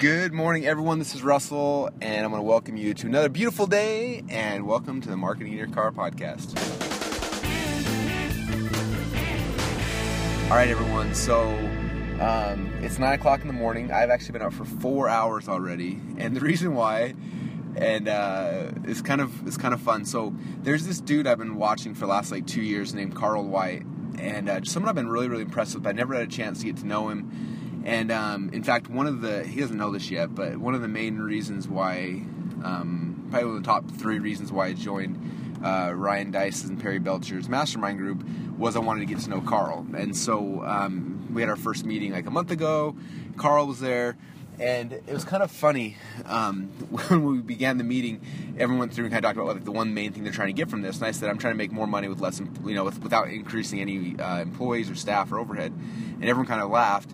Good morning, everyone. This is Russell, and I'm going to welcome you to another beautiful day, and welcome to the Marketing Your Car podcast. All right, everyone. So um, it's nine o'clock in the morning. I've actually been up for four hours already, and the reason why, and uh, it's kind of it's kind of fun. So there's this dude I've been watching for the last like two years named Carl White, and uh, someone I've been really really impressed with. But I never had a chance to get to know him and um, in fact, one of the he doesn't know this yet, but one of the main reasons why, um, probably one of the top three reasons why I joined uh, Ryan Deiss's and Perry Belcher's mastermind group was I wanted to get to know Carl. And so um, we had our first meeting like a month ago. Carl was there, and it was kind of funny um, when we began the meeting. Everyone went through and kind of talked about like the one main thing they're trying to get from this. And I said I'm trying to make more money with less, you know, with, without increasing any uh, employees or staff or overhead. And everyone kind of laughed.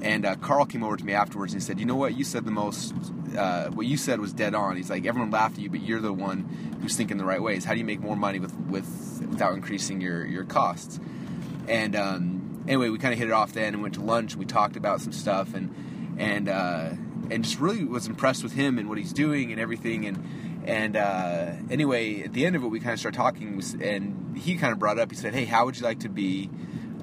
And uh, Carl came over to me afterwards and he said, "You know what? You said the most. Uh, what you said was dead on." He's like, "Everyone laughed at you, but you're the one who's thinking the right ways. How do you make more money with, with without increasing your your costs?" And um, anyway, we kind of hit it off then and went to lunch. and We talked about some stuff and and uh, and just really was impressed with him and what he's doing and everything. And and uh, anyway, at the end of it, we kind of started talking, and he kind of brought up. He said, "Hey, how would you like to be?"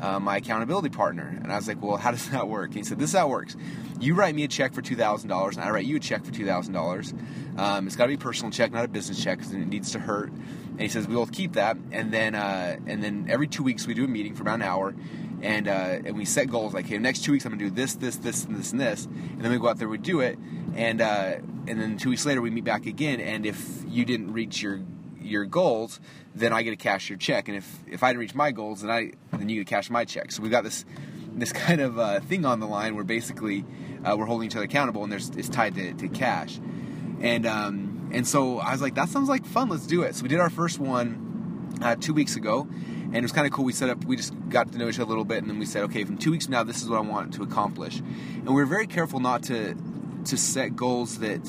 Uh, my accountability partner. And I was like, well, how does that work? And he said, this is how it works. You write me a check for $2,000, and I write you a check for $2,000. Um, it's got to be a personal check, not a business check, because it needs to hurt. And he says, we will keep that. And then, uh, and then every two weeks, we do a meeting for about an hour. And, uh, and we set goals like, hey, next two weeks I'm gonna do this, this, this, and this, and this. And then we go out there, we do it, and uh, and then two weeks later we meet back again. And if you didn't reach your your goals, then I get to cash your check. And if if I didn't reach my goals, then I then you get to cash my check. So we've got this this kind of uh, thing on the line where basically uh, we're holding each other accountable, and there's it's tied to, to cash. And um, and so I was like, that sounds like fun. Let's do it. So we did our first one uh, two weeks ago, and it was kind of cool. We set up, we just got to know each other a little bit, and then we said, okay, from two weeks from now, this is what I want to accomplish. And we are very careful not to to set goals that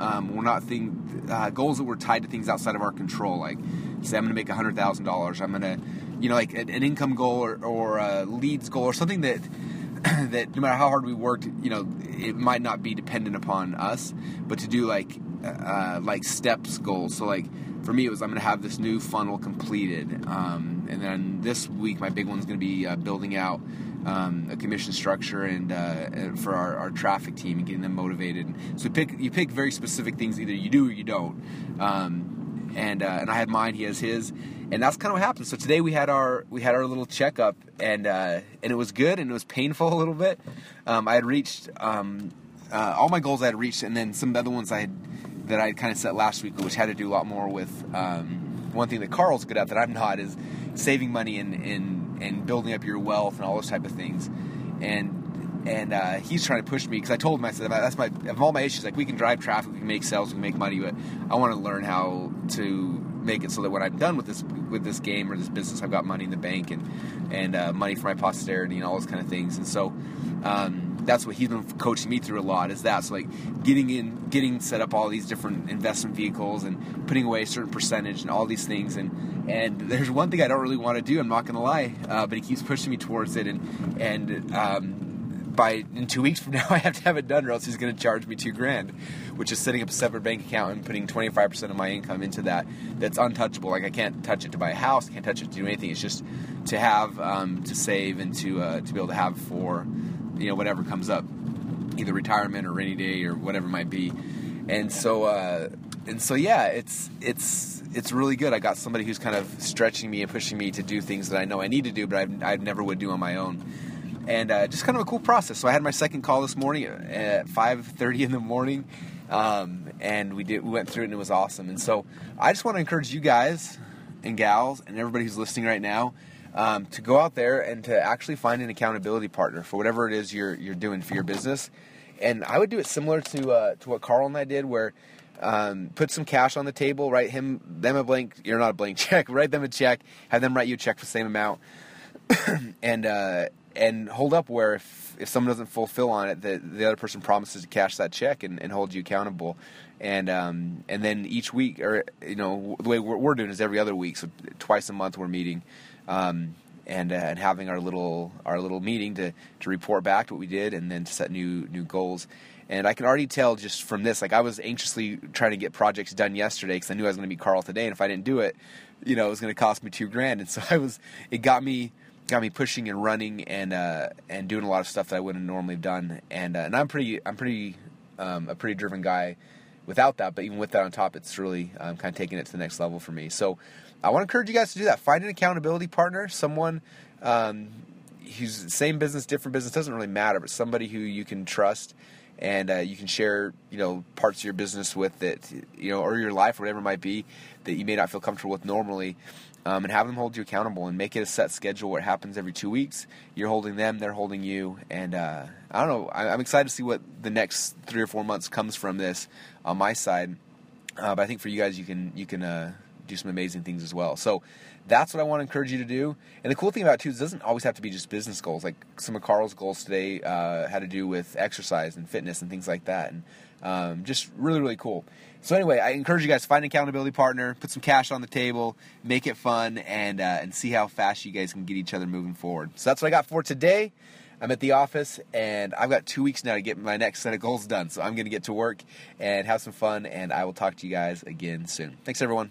um, we're not thing uh, goals that were tied to things outside of our control. Like, say, I'm going to make hundred thousand dollars. I'm going to, you know, like an, an income goal or, or a leads goal or something that that no matter how hard we worked, you know, it might not be dependent upon us, but to do like uh, like steps goals. So like for me, it was I'm going to have this new funnel completed, um, and then this week my big one's going to be uh, building out um, a commission structure and uh, for our, our, traffic team and getting them motivated. So pick you pick very specific things. Either you do or you don't. Um, and uh, and I had mine. He has his. And that's kind of what happened. So today we had our we had our little checkup, and uh, and it was good, and it was painful a little bit. Um, I had reached um, uh, all my goals. I had reached, and then some of the other ones I had that I kind of set last week, which had to do a lot more with um, one thing that Carl's good at that I'm not is saving money in in and building up your wealth and all those type of things. And and uh, he's trying to push me because I told him I said that's my of all my issues. Like we can drive traffic, we can make sales, we can make money, but I want to learn how to make it so that when I'm done with this with this game or this business, I've got money in the bank and and uh, money for my posterity and all those kind of things. And so. Um, that's what he's been coaching me through a lot is that so like getting in getting set up all these different investment vehicles and putting away a certain percentage and all these things and and there's one thing I don't really want to do. I'm not to lie, uh, but he keeps pushing me towards it. And and um, by in two weeks from now, I have to have it done, or else he's going to charge me two grand, which is setting up a separate bank account and putting 25 percent of my income into that. That's untouchable. Like I can't touch it to buy a house. Can't touch it to do anything. It's just to have um, to save and to uh, to be able to have for you know whatever comes up, either retirement or rainy day or whatever it might be. And so uh, and so yeah, it's it's it's really good. I got somebody who's kind of stretching me and pushing me to do things that I know I need to do, but I, I never would do on my own. And uh, just kind of a cool process. So I had my second call this morning at 5:30 in the morning, um, and we did we went through it and it was awesome. And so I just want to encourage you guys and gals and everybody who's listening right now um, to go out there and to actually find an accountability partner for whatever it is you're you're doing for your business. And I would do it similar to uh, to what Carl and I did, where um, put some cash on the table, write him them a blank. You're not a blank check. Write them a check. Have them write you a check for the same amount, and uh, and hold up where if, if someone doesn't fulfill on it, the the other person promises to cash that check and, and hold you accountable. And um, and then each week, or you know, the way we're, we're doing is every other week, so twice a month we're meeting. Um, and uh, and having our little our little meeting to to report back what we did and then to set new new goals And I can already tell just from this, like I was anxiously trying to get projects done yesterday because I knew I was going to meet Carl today, and if I didn't do it, you know, it was going to cost me two grand. And so I was, it got me, got me pushing and running and uh, and doing a lot of stuff that I wouldn't normally have done. And uh, and I'm pretty, I'm pretty, um, a pretty driven guy without that, but even with that on top, it's really um, kind of taking it to the next level for me. So I want to encourage you guys to do that. Find an accountability partner, someone um, who's same business, different business doesn't really matter, but somebody who you can trust and uh, you can share, you know, parts of your business with that, you know, or your life, or whatever it might be, that you may not feel comfortable with normally. Um, and have them hold you accountable and make it a set schedule where it happens every two weeks. You're holding them, they're holding you, and uh, I don't know. I, am excited to see what the next three or four months comes from this on my side. Uh, but I think for you guys, you can you can uh, do some amazing things as well. So that's what I want to encourage you to do. And the cool thing about it too is it doesn't always have to be just business goals. Like some of Carl's goals today uh, had to do with exercise and fitness and things like that, and um, just really really cool. So anyway, I encourage you guys to find an accountability partner, put some cash on the table, make it fun, and uh, and see how fast you guys can get each other moving forward. So that's what I got for today. I'm at the office, and I've got two weeks now to get my next set of goals done. So I'm going to get to work and have some fun, and I will talk to you guys again soon. Thanks, everyone.